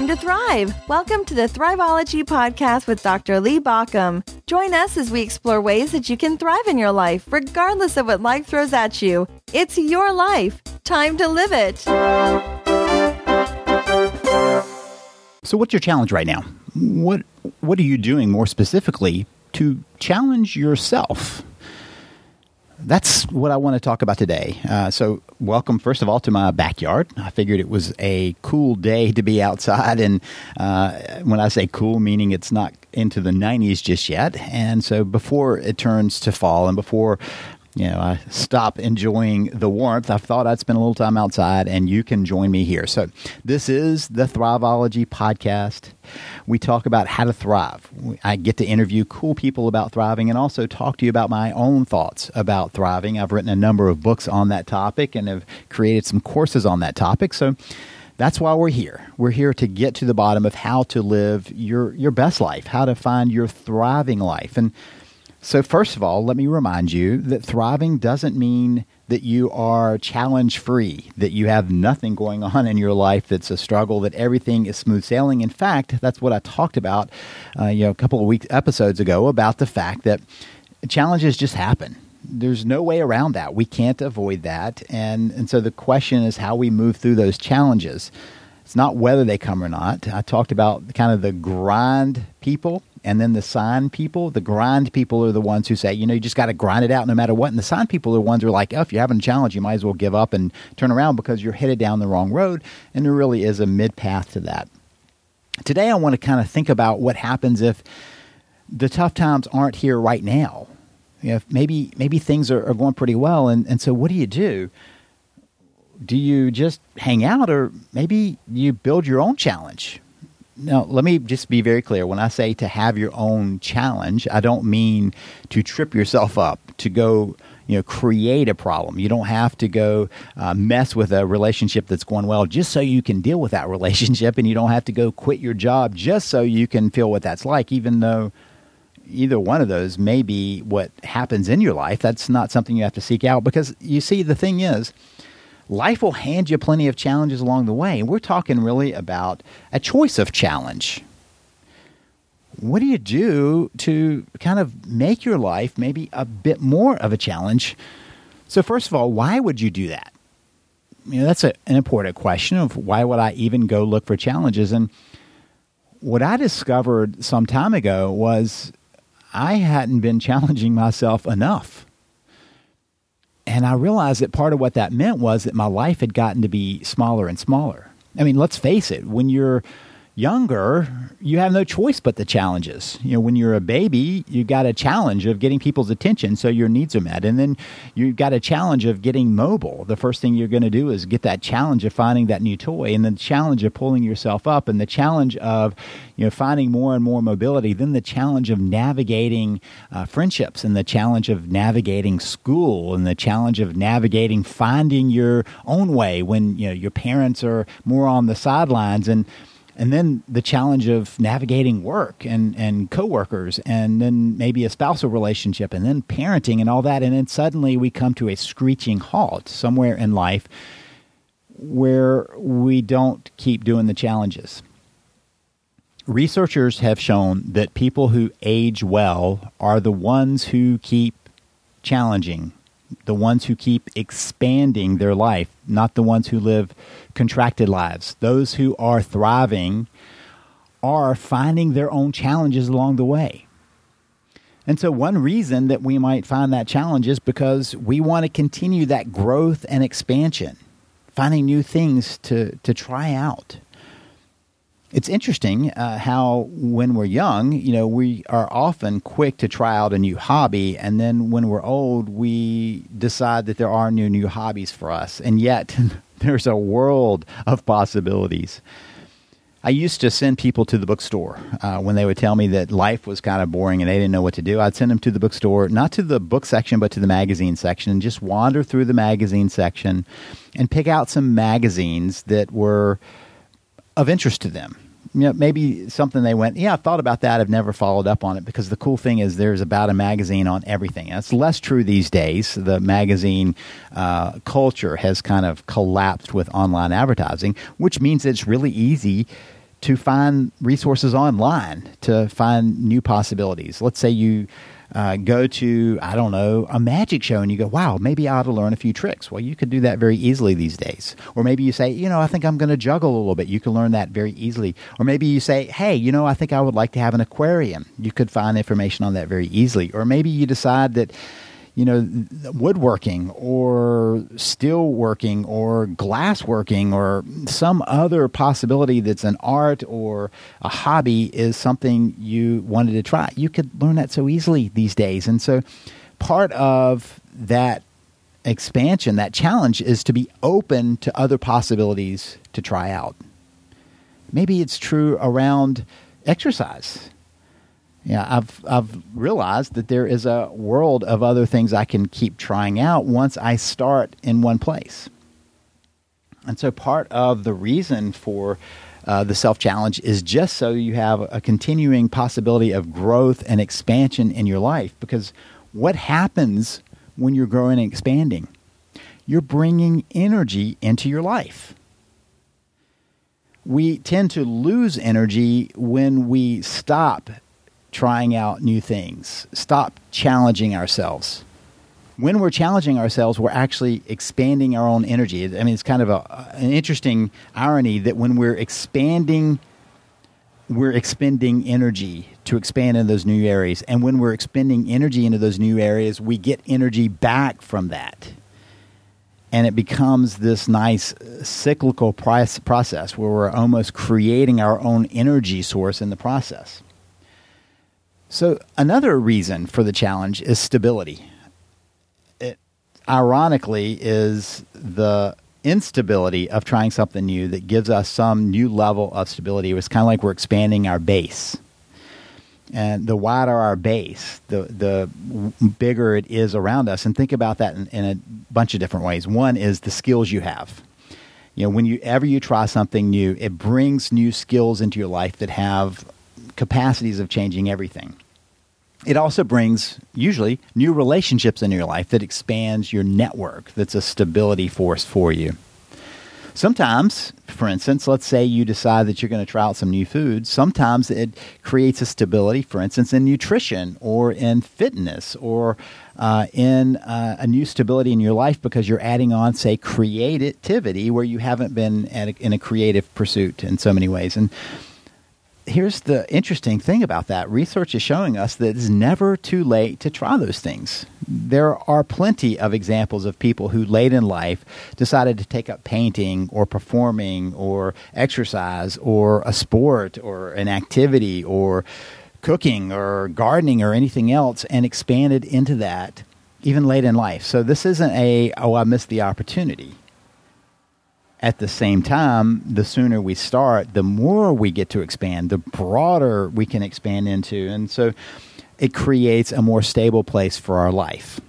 time to thrive. Welcome to the Thriveology Podcast with Dr. Lee Baucom. Join us as we explore ways that you can thrive in your life, regardless of what life throws at you. It's your life. Time to live it. So, what's your challenge right now? What What are you doing more specifically to challenge yourself? That's what I want to talk about today. Uh, so, welcome, first of all, to my backyard. I figured it was a cool day to be outside. And uh, when I say cool, meaning it's not into the 90s just yet. And so, before it turns to fall and before you know, I stop enjoying the warmth. I thought I'd spend a little time outside, and you can join me here. So, this is the Thriveology podcast. We talk about how to thrive. I get to interview cool people about thriving and also talk to you about my own thoughts about thriving. I've written a number of books on that topic and have created some courses on that topic. So, that's why we're here. We're here to get to the bottom of how to live your your best life, how to find your thriving life. And so, first of all, let me remind you that thriving doesn't mean that you are challenge free, that you have nothing going on in your life that's a struggle, that everything is smooth sailing. In fact, that's what I talked about, uh, you know, a couple of weeks episodes ago about the fact that challenges just happen. There's no way around that. We can't avoid that, and and so the question is how we move through those challenges. It's not whether they come or not. I talked about kind of the grind people and then the sign people. The grind people are the ones who say, you know, you just got to grind it out no matter what. And the sign people are the ones who are like, oh, if you're having a challenge, you might as well give up and turn around because you're headed down the wrong road. And there really is a mid path to that. Today, I want to kind of think about what happens if the tough times aren't here right now. You know, maybe maybe things are, are going pretty well, and, and so what do you do? do you just hang out or maybe you build your own challenge? Now, let me just be very clear. When I say to have your own challenge, I don't mean to trip yourself up, to go, you know, create a problem. You don't have to go uh, mess with a relationship that's going well just so you can deal with that relationship, and you don't have to go quit your job just so you can feel what that's like, even though either one of those may be what happens in your life. That's not something you have to seek out because you see, the thing is, life will hand you plenty of challenges along the way. And we're talking really about a choice of challenge. What do you do to kind of make your life maybe a bit more of a challenge? So, first of all, why would you do that? You know, that's a, an important question of why would I even go look for challenges? And what I discovered some time ago was I hadn't been challenging myself enough. And I realized that part of what that meant was that my life had gotten to be smaller and smaller. I mean, let's face it, when you're younger, you have no choice but the challenges. You know, when you're a baby, you got a challenge of getting people's attention so your needs are met. And then you've got a challenge of getting mobile. The first thing you're going to do is get that challenge of finding that new toy and the challenge of pulling yourself up and the challenge of, you know, finding more and more mobility. Then the challenge of navigating uh, friendships and the challenge of navigating school and the challenge of navigating finding your own way when, you know, your parents are more on the sidelines and, and then the challenge of navigating work and, and coworkers and then maybe a spousal relationship and then parenting and all that. And then suddenly we come to a screeching halt somewhere in life where we don't keep doing the challenges. Researchers have shown that people who age well are the ones who keep challenging the ones who keep expanding their life, not the ones who live contracted lives. Those who are thriving are finding their own challenges along the way. And so, one reason that we might find that challenge is because we want to continue that growth and expansion, finding new things to, to try out it's interesting uh, how when we're young, you know, we are often quick to try out a new hobby, and then when we're old, we decide that there are new new hobbies for us, and yet there's a world of possibilities. I used to send people to the bookstore uh, when they would tell me that life was kind of boring and they didn't know what to do. I'd send them to the bookstore, not to the book section, but to the magazine section, and just wander through the magazine section and pick out some magazines that were of interest to them. You know, maybe something they went, yeah, I thought about that. I've never followed up on it because the cool thing is there's about a magazine on everything. That's less true these days. The magazine uh, culture has kind of collapsed with online advertising, which means it's really easy to find resources online to find new possibilities. Let's say you uh, go to, I don't know, a magic show and you go, wow, maybe I ought to learn a few tricks. Well, you could do that very easily these days. Or maybe you say, you know, I think I'm going to juggle a little bit. You can learn that very easily. Or maybe you say, hey, you know, I think I would like to have an aquarium. You could find information on that very easily. Or maybe you decide that, you know, woodworking or steel working or glass working or some other possibility that's an art or a hobby is something you wanted to try. You could learn that so easily these days. And so part of that expansion, that challenge, is to be open to other possibilities to try out. Maybe it's true around exercise yeah, I've I've realized that there is a world of other things I can keep trying out once I start in one place. And so part of the reason for uh, the self challenge is just so you have a continuing possibility of growth and expansion in your life. Because what happens when you're growing and expanding? You're bringing energy into your life. We tend to lose energy when we stop trying out new things. Stop challenging ourselves. When we're challenging ourselves, we're actually expanding our own energy. I mean, it's kind of a, an interesting irony that when we're expanding, we're expending energy to expand in those new areas. And when we're expending energy into those new areas, we get energy back from that. And it becomes this nice uh, cyclical process where we're almost creating our own energy source in the process. So, another reason for the challenge is stability. It ironically is the instability of trying something new that gives us some new level of stability. It's kind of like we're expanding our base. And the wider our base, the the bigger it is around us. And think about that in, in a bunch of different ways. One is the skills you have. You know, when you you try something new, it brings new skills into your life that have capacities of changing everything. It also brings usually new relationships in your life that expands your network. That's a stability force for you. Sometimes, for instance, let's say you decide that you're going to try out some new foods. Sometimes it creates a stability, for instance, in nutrition or in fitness or uh, in uh, a new stability in your life because you're adding on, say, creativity where you haven't been a, in a creative pursuit in so many ways. And here's the interesting thing about that research is showing us that it's never too late to try those things. There are plenty of examples of people who late in life decided to take up painting or performing or exercise or a sport or an activity or cooking or gardening or anything else and expanded into that even late in life. So this isn't a, oh, I missed the opportunity at the same time, the sooner we start, the more we get to expand, the broader we can expand into. And so it creates a more stable place for our life.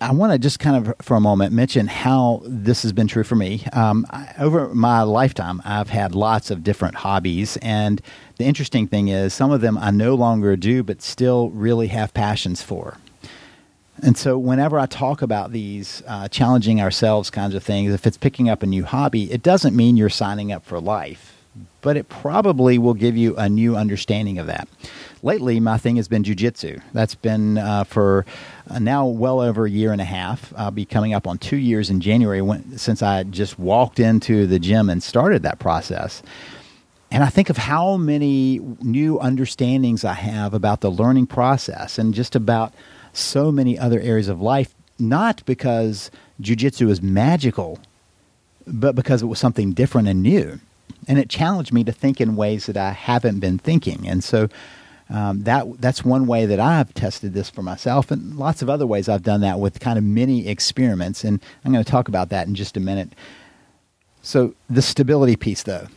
I want to just kind of, for a moment, mention how this has been true for me. Um, I, over my lifetime, I've had lots of different hobbies. And the interesting thing is, some of them I no longer do, but still really have passions for. And so, whenever I talk about these uh, challenging ourselves kinds of things, if it's picking up a new hobby, it doesn't mean you're signing up for life, but it probably will give you a new understanding of that. Lately, my thing has been jujitsu. That's been uh, for uh, now well over a year and a half. I'll be coming up on two years in January when, since I just walked into the gym and started that process. And I think of how many new understandings I have about the learning process and just about so many other areas of life, not because jujitsu is magical, but because it was something different and new. And it challenged me to think in ways that I haven't been thinking. And so um, that that's one way that I've tested this for myself, and lots of other ways I've done that with kind of mini experiments. And I'm going to talk about that in just a minute. So the stability piece, though,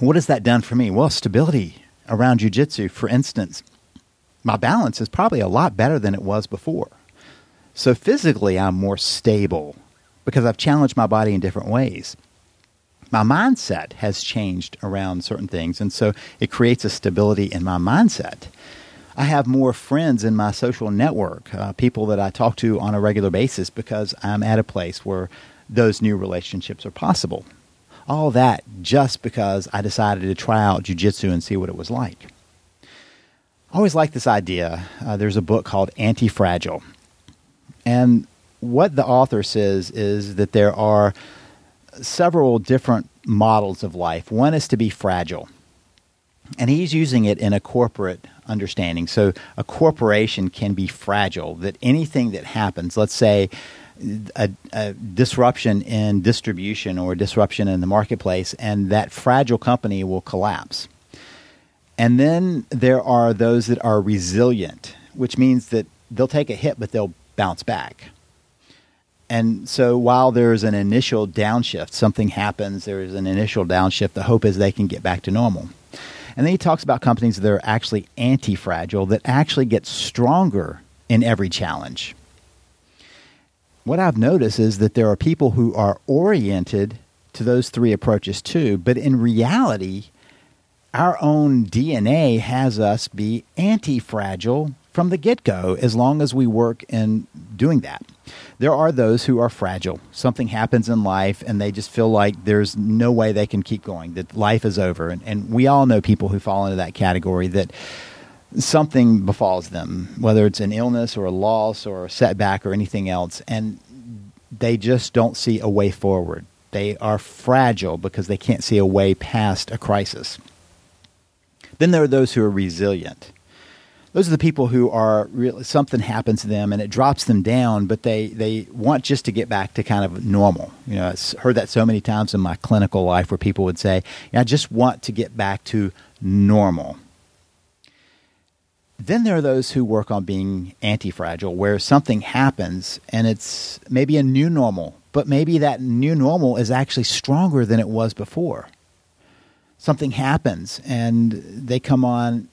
what has that done for me? Well, stability around jujitsu, for instance, my balance is probably a lot better than it was before. So physically, I'm more stable because I've challenged my body in different ways. My mindset has changed around certain things, and so it creates a stability in my mindset. I have more friends in my social network, uh, people that I talk to on a regular basis because I'm at a place where those new relationships are possible. All that just because I decided to try out jujitsu and see what it was like. I always like this idea. Uh, there's a book called Anti Fragile. And what the author says is that there are several different models of life. One is to be fragile. And he's using it in a corporate understanding. So a corporation can be fragile, that anything that happens, let's say a, a, disruption in distribution or disruption in the marketplace, and that fragile company will collapse. And then there are those that are resilient, which means that they'll take a hit, but they'll bounce back. And so while there's an initial downshift, something happens, there's an initial downshift, the hope is they can get back to normal. And then he talks about companies that are actually anti fragile, that actually get stronger in every challenge. What I've noticed is that there are people who are oriented to those three approaches too, but in reality, our own DNA has us be anti fragile from the get go as long as we work in doing that. There are those who are fragile. Something happens in life and they just feel like there's no way they can keep going, that life is over. And, and we all know people who fall into that category that something befalls them, whether it's an illness or a loss or a setback or anything else, and they just don't see a way forward. They are fragile because they can't see a way past a crisis. Then there are those who are resilient. Those are the people who are really something happens to them and it drops them down, but they, they want just to get back to kind of normal. You know, I've heard that so many times in my clinical life where people would say, "I just want to get back to normal." Then there are those who work on being anti fragile, where something happens and it's maybe a new normal, but maybe that new normal is actually stronger than it was before something happens and they come on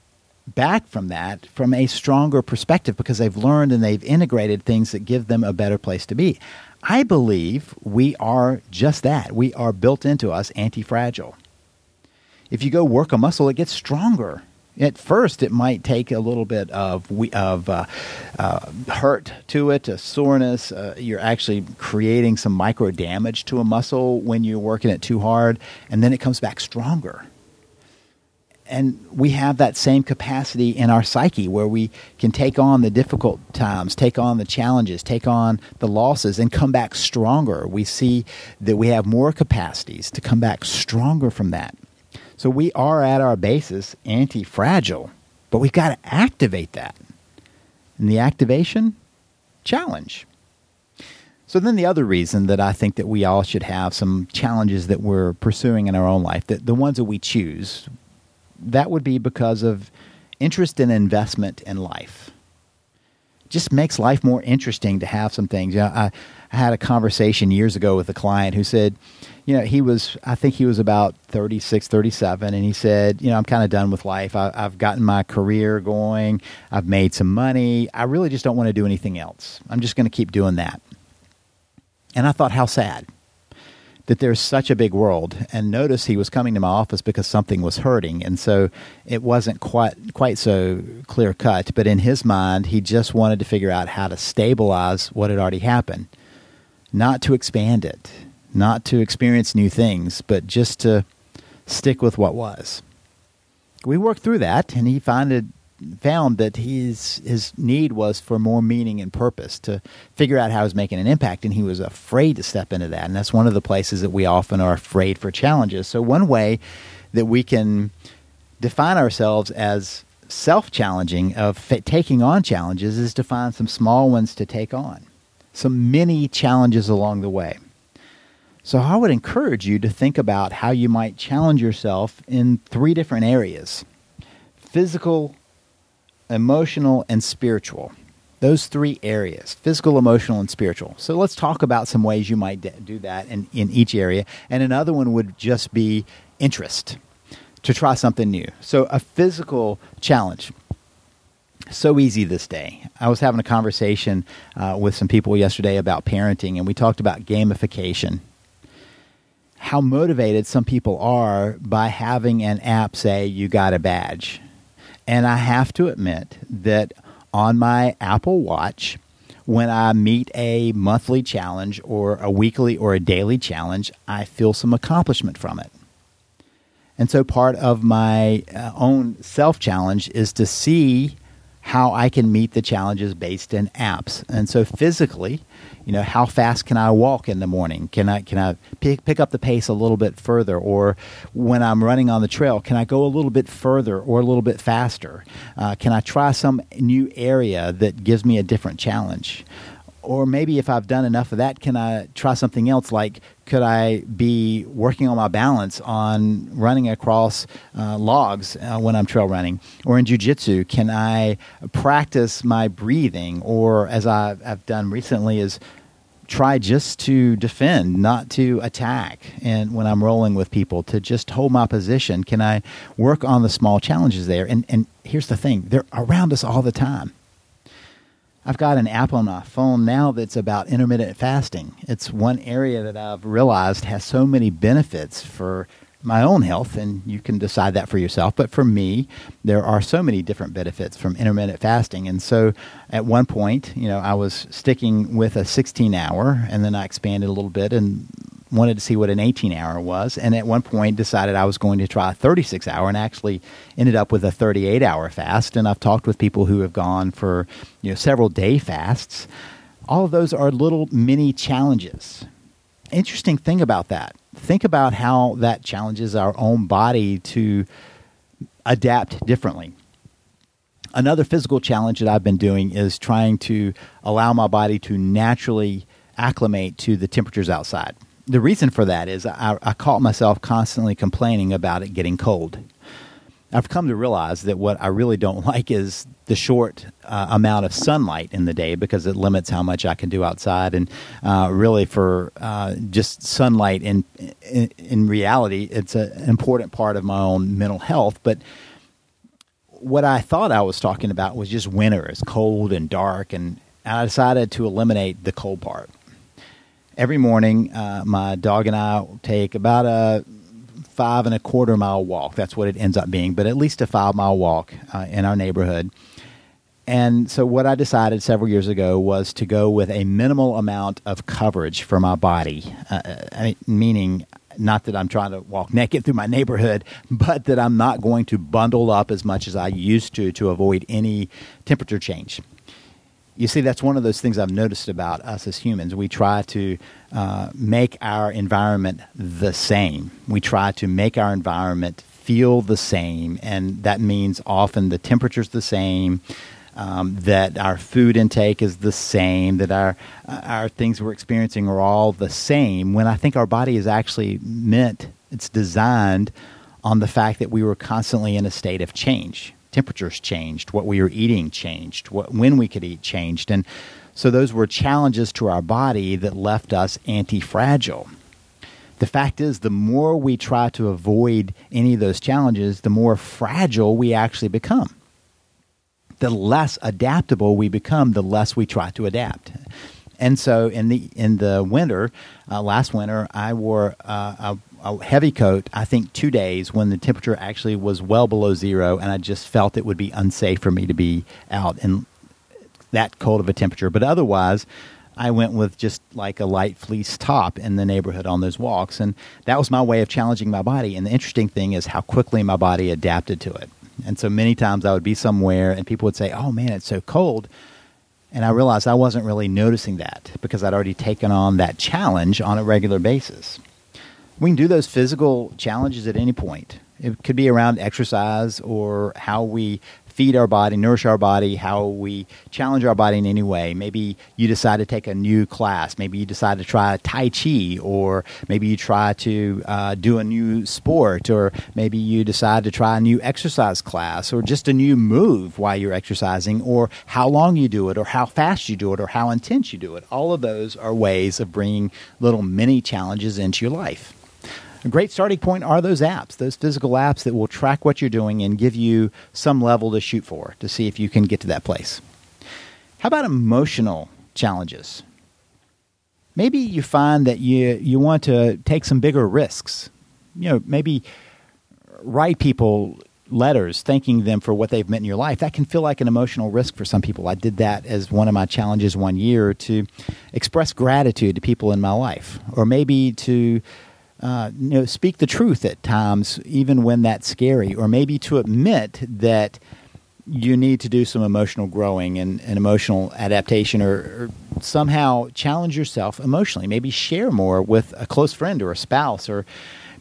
back from that from a stronger perspective because they've learned and they've integrated things that give them a better place to be. I believe we are just that. We are built into us anti fragile. If you go work a muscle, it gets stronger. At first, it might take a little bit of of uh, uh, hurt to it, a soreness. Uh, you're actually creating some micro damage to a muscle when you're working it too hard, and then it comes back stronger. And we have that same capacity in our psyche where we can take on the difficult times, take on the challenges, take on the losses, and come back stronger. We see that we have more capacities to come back stronger from that. So we are at our basis anti fragile, but we've got to activate that. And the activation, challenge. So then the other reason that I think that we all should have some challenges that we're pursuing in our own life, that the ones that we choose, that would be because of interest and investment in life. just makes life more interesting to have some things. You know, I, I had a conversation years ago with a client who said, you know, he was, I think he was about 36, 37, and he said, you know, I'm kind of done with life. I, I've gotten my career going, I've made some money. I really just don't want to do anything else. I'm just going to keep doing that. And I thought, how sad that there's such a big world. And notice he was coming to my office because something was hurting, and so it wasn't quite quite so clear cut. But in his mind, he just wanted to figure out how to stabilize what had already happened, not to expand it, not to experience new things, but just to stick with what was. We worked through that, and he found found that his his need was for more meaning and purpose to figure out how he was making an impact, and he was afraid to step into that. And that's one of the places that we often are afraid for challenges. So one way that we can define ourselves as self-challenging of fa- taking on challenges is to find some small ones to take on, some mini challenges along the way. So I would encourage you to think about how you might challenge yourself in three different areas physical, emotional, and spiritual. Those three areas physical, emotional, and spiritual. So let's talk about some ways you might do that in, in each area. And another one would just be interest to try something new. So a physical challenge. So easy this day. I was having a conversation uh, with some people yesterday about parenting, and we talked about gamification how motivated some people are by having an app say you got a badge. And I have to admit that on my Apple Watch, when I meet a monthly challenge or a weekly or a daily challenge, I feel some accomplishment from it. And so part of my uh, own self challenge is to see how I can meet the challenges based in apps. And so physically, you know, how fast can I walk in the morning? Can I can I pick pick up the pace a little bit further? Or when I'm running on the trail, can I go a little bit further or a little bit faster? Uh, can I try some new area that gives me a different challenge? Or maybe if I've done enough of that, can I try something else? Like, could I be working on my balance on running across uh, logs uh, when I'm trail running? Or in jujitsu, can I practice my breathing? Or as I've, I've done recently, is try just to defend, not to attack. And when I'm rolling with people, to just hold my position. Can I work on the small challenges there? And and here's the thing: they're around us all the time. I've got an app on my phone now that's about intermittent fasting. It's one area that I've realized has so many benefits for my own health, and you can decide that for yourself. But for me, there are so many different benefits from intermittent fasting. And so at one point, you know, I was sticking with a 16 hour, and then I expanded a little bit and wanted to see what an 18 hour was, and at one point decided I was going to try a 36 hour, and actually ended up with a 38 hour fast. And I've talked with people who have gone for you know several day fasts. All of those are little mini challenges. Interesting thing about that. Think about how that challenges our own body to adapt differently. Another physical challenge that I've been doing is trying to allow my body to naturally acclimate to the temperatures outside the reason for that is I, I caught myself constantly complaining about it getting cold. I've come to realize that what I really don't like is the short uh, amount of sunlight in the day because it limits how much I can do outside. And uh, really, for uh, just sunlight in, in, in reality, it's an important part of my own mental health. But what I thought I was talking about was just winter. It's cold and dark, and I decided to eliminate the cold part every morning, uh, my dog and I take about a five and a quarter mile walk. That's what it ends up being, but at least a five mile walk uh, in our neighborhood. And so, what I decided several years ago was to go with a minimal amount of coverage for my body, uh, uh meaning not that I'm trying to walk naked through my neighborhood, but that I'm not going to bundle up as much as I used to to avoid any temperature change you see, that's one of those things I've noticed about us as humans. We try to uh, make our environment the same. We try to make our environment feel the same, and that means often the temperature's the same. Um, that our food intake is the same, that our our things we're experiencing are all the same. When I think our body is actually meant, it's designed on the fact that we were constantly in a state of change temperatures changed, what we were eating changed, what, when we could eat changed. And so those were challenges to our body that left us anti fragile. The fact is, the more we try to avoid any of those challenges, the more fragile we actually become. The less adaptable we become, the less we try to adapt. And so, in the in the winter, uh, last winter, I wore uh, a a heavy coat, I think two days when the temperature actually was well below zero, and I just felt it would be unsafe for me to be out in that cold of a temperature. But otherwise, I went with just like a light fleece top in the neighborhood on those walks. And that was my way of challenging my body. And the interesting thing is how quickly my body adapted to it. And so many times I would be somewhere and people would say, Oh man, it's so cold. And I realized I wasn't really noticing that because I'd already taken on that challenge on a regular basis we can do those physical challenges at any point. It could be around exercise or how we feed our body, nourish our body, how we challenge our body in any way. Maybe you decide to take a new class. Maybe you decide to try Tai Chi, or maybe you try to uh, do a new sport, or maybe you decide to try a new exercise class, or just a new move while you're exercising, or how long you do it, or how fast you do it, or how intense you do it. All of those are ways of bringing little mini challenges into your life. A great starting point are those apps, those physical apps that will track what you're doing and give you some level to shoot for to see if you can get to that place. How about emotional challenges? Maybe you find that you, you want to take some bigger risks. You know, maybe write people letters thanking them for what they've meant in your life, that can feel like an emotional risk for some people. I did that as one of my challenges one year to express gratitude to people in my life, or maybe to uh, you know speak the truth at times, even when that's scary, or maybe to admit that you need to do some emotional growing and, and emotional adaptation or, or, somehow challenge yourself emotionally. Maybe share more with a close friend or a spouse or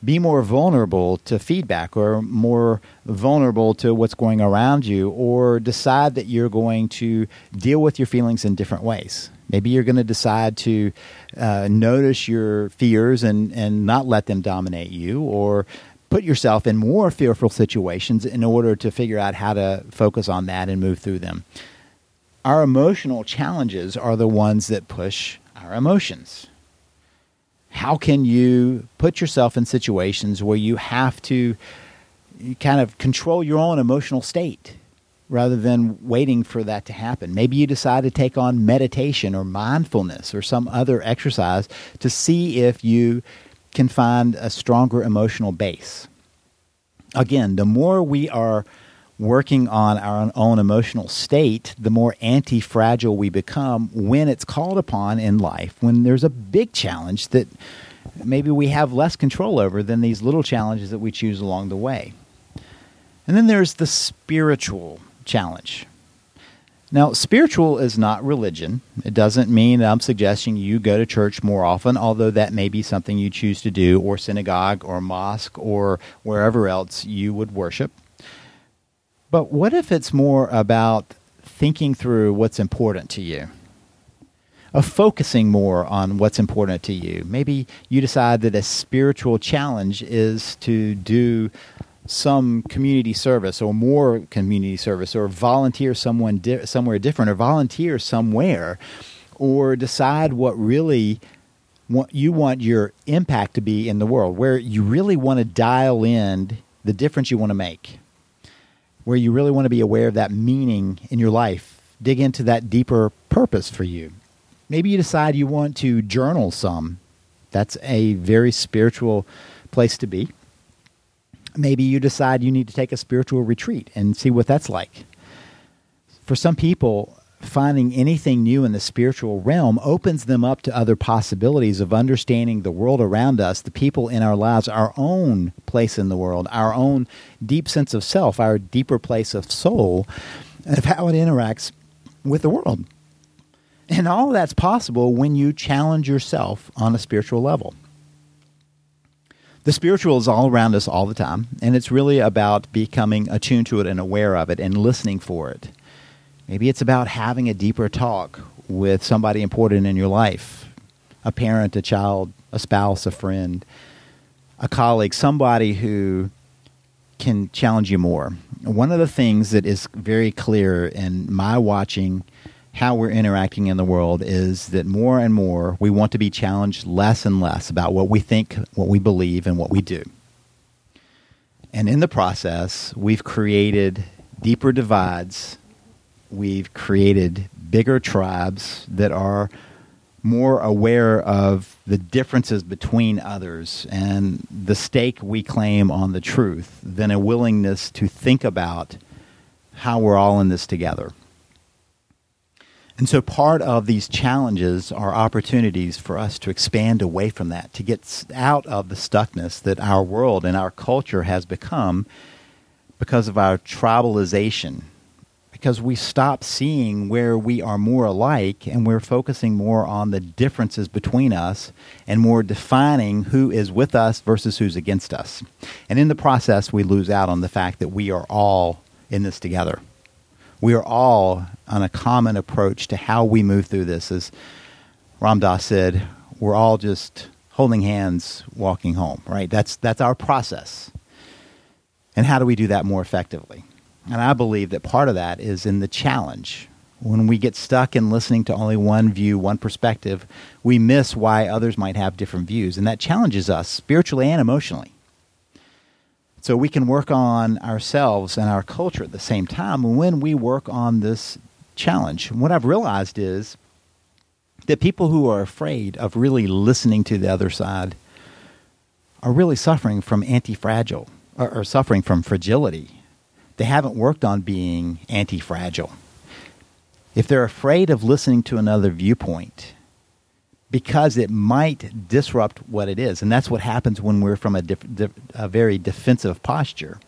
be more vulnerable to feedback or more vulnerable to what's going around you or decide that you're going to deal with your feelings in different ways maybe you're going to decide to uh, notice your fears and, and not let them dominate you or put yourself in more fearful situations in order to figure out how to focus on that and move through them. Our emotional challenges are the ones that push our emotions. How can you put yourself in situations where you have to kind of control your own emotional state rather than waiting for that to happen? Maybe you decide to take on meditation or mindfulness or some other exercise to see if you can find a stronger emotional base. Again, the more we are working on our own emotional state, the more anti fragile we become when it's called upon in life, when there's a big challenge that maybe we have less control over than these little challenges that we choose along the way. And then there's the spiritual challenge. Now, spiritual is not religion. It doesn't mean that I'm suggesting you go to church more often, although that may be something you choose to do, or synagogue, or mosque, or wherever else you would worship. But what if it's more about thinking through what's important to you? Of focusing more on what's important to you. Maybe you decide that a spiritual challenge is to do some community service or more community service or volunteer someone di- somewhere different or volunteer somewhere or decide what really what you want your impact to be in the world where you really want to dial in the difference you want to make where you really want to be aware of that meaning in your life dig into that deeper purpose for you. Maybe you decide you want to journal some. That's a very spiritual place to be maybe you decide you need to take a spiritual retreat and see what that's like. For some people, finding anything new in the spiritual realm opens them up to other possibilities of understanding the world around us, the people in our lives, our own place in the world, our own deep sense of self, our deeper place of soul, of how it interacts with the world. And all that's possible when you challenge yourself on a spiritual level the spiritual is all around us all the time, and it's really about becoming attuned to it and aware of it and listening for it. Maybe it's about having a deeper talk with somebody important in your life a parent, a child, a spouse, a friend, a colleague, somebody who can challenge you more. One of the things that is very clear in my watching how we're interacting in the world is that more and more we want to be challenged less and less about what we think, what we believe, and what we do. And in the process, we've created deeper divides. We've created bigger tribes that are more aware of the differences between others and the stake we claim on the truth than a willingness to think about how we're all in this together. And so part of these challenges are opportunities for us to expand away from that, to get out of the stuckness that our world and our culture has become because of our tribalization. Because we stop seeing where we are more alike and we're focusing more on the differences between us and more defining who is with us versus who's against us. And in the process, we lose out on the fact that we are all in this together we are all on a common approach to how we move through this. As Ram Dass said, we're all just holding hands, walking home. Right? That's that's our process. And how do we do that more effectively? And I believe that part of that is in the challenge. When we get stuck in listening to only one view, one perspective, we miss why others might have different views. And that challenges us spiritually and emotionally. So we can work on ourselves and our culture at the same time when we work on this challenge. what I've realized is that people who are afraid of really listening to the other side are really suffering from anti fragile or, or, suffering from fragility. they haven't worked on being anti fragile. If they're afraid of listening to another viewpoint, because it might disrupt what it is. And that's what happens when we're from a, a very defensive posture.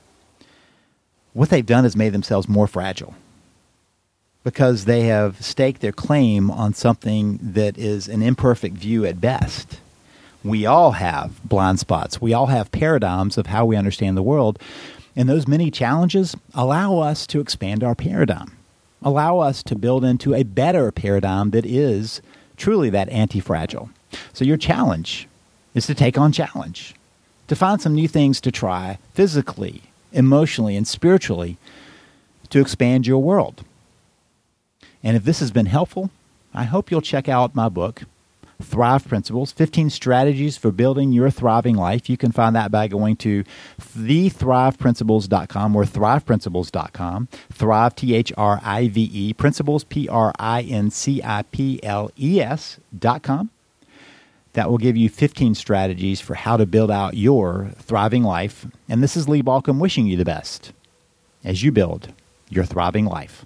What they've done is made themselves more fragile because they have staked their claim on something that is an imperfect view at best. We all have blind spots. We all have paradigms of how we understand the world. And those many challenges allow us to expand our paradigm, allow us to build into a better paradigm that is truly that anti fragile. So, your challenge is to take on challenge, to find some new things to try physically, emotionally, and spiritually to expand your world. And if this has been helpful, I hope you'll check out my book, Thrive Principles 15 Strategies for Building Your Thriving Life. You can find that by going to thethriveprinciples.com or thriveprinciples.com. Thrive, T H R I V E, Principles, P R I N C I P L E S.com. That will give you 15 strategies for how to build out your thriving life. And this is Lee Baucom wishing you the best as you build your thriving life.